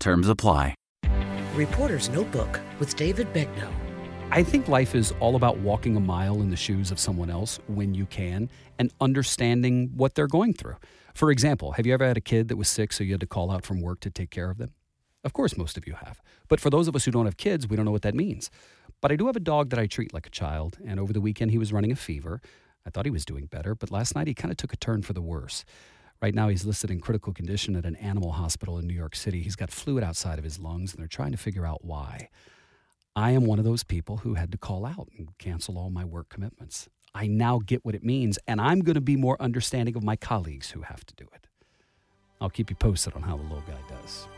Terms apply. Reporter's Notebook with David Begnaud. I think life is all about walking a mile in the shoes of someone else when you can and understanding what they're going through. For example, have you ever had a kid that was sick so you had to call out from work to take care of them? Of course, most of you have. But for those of us who don't have kids, we don't know what that means. But I do have a dog that I treat like a child, and over the weekend he was running a fever. I thought he was doing better, but last night he kind of took a turn for the worse. Right now, he's listed in critical condition at an animal hospital in New York City. He's got fluid outside of his lungs, and they're trying to figure out why. I am one of those people who had to call out and cancel all my work commitments. I now get what it means, and I'm going to be more understanding of my colleagues who have to do it. I'll keep you posted on how the little guy does.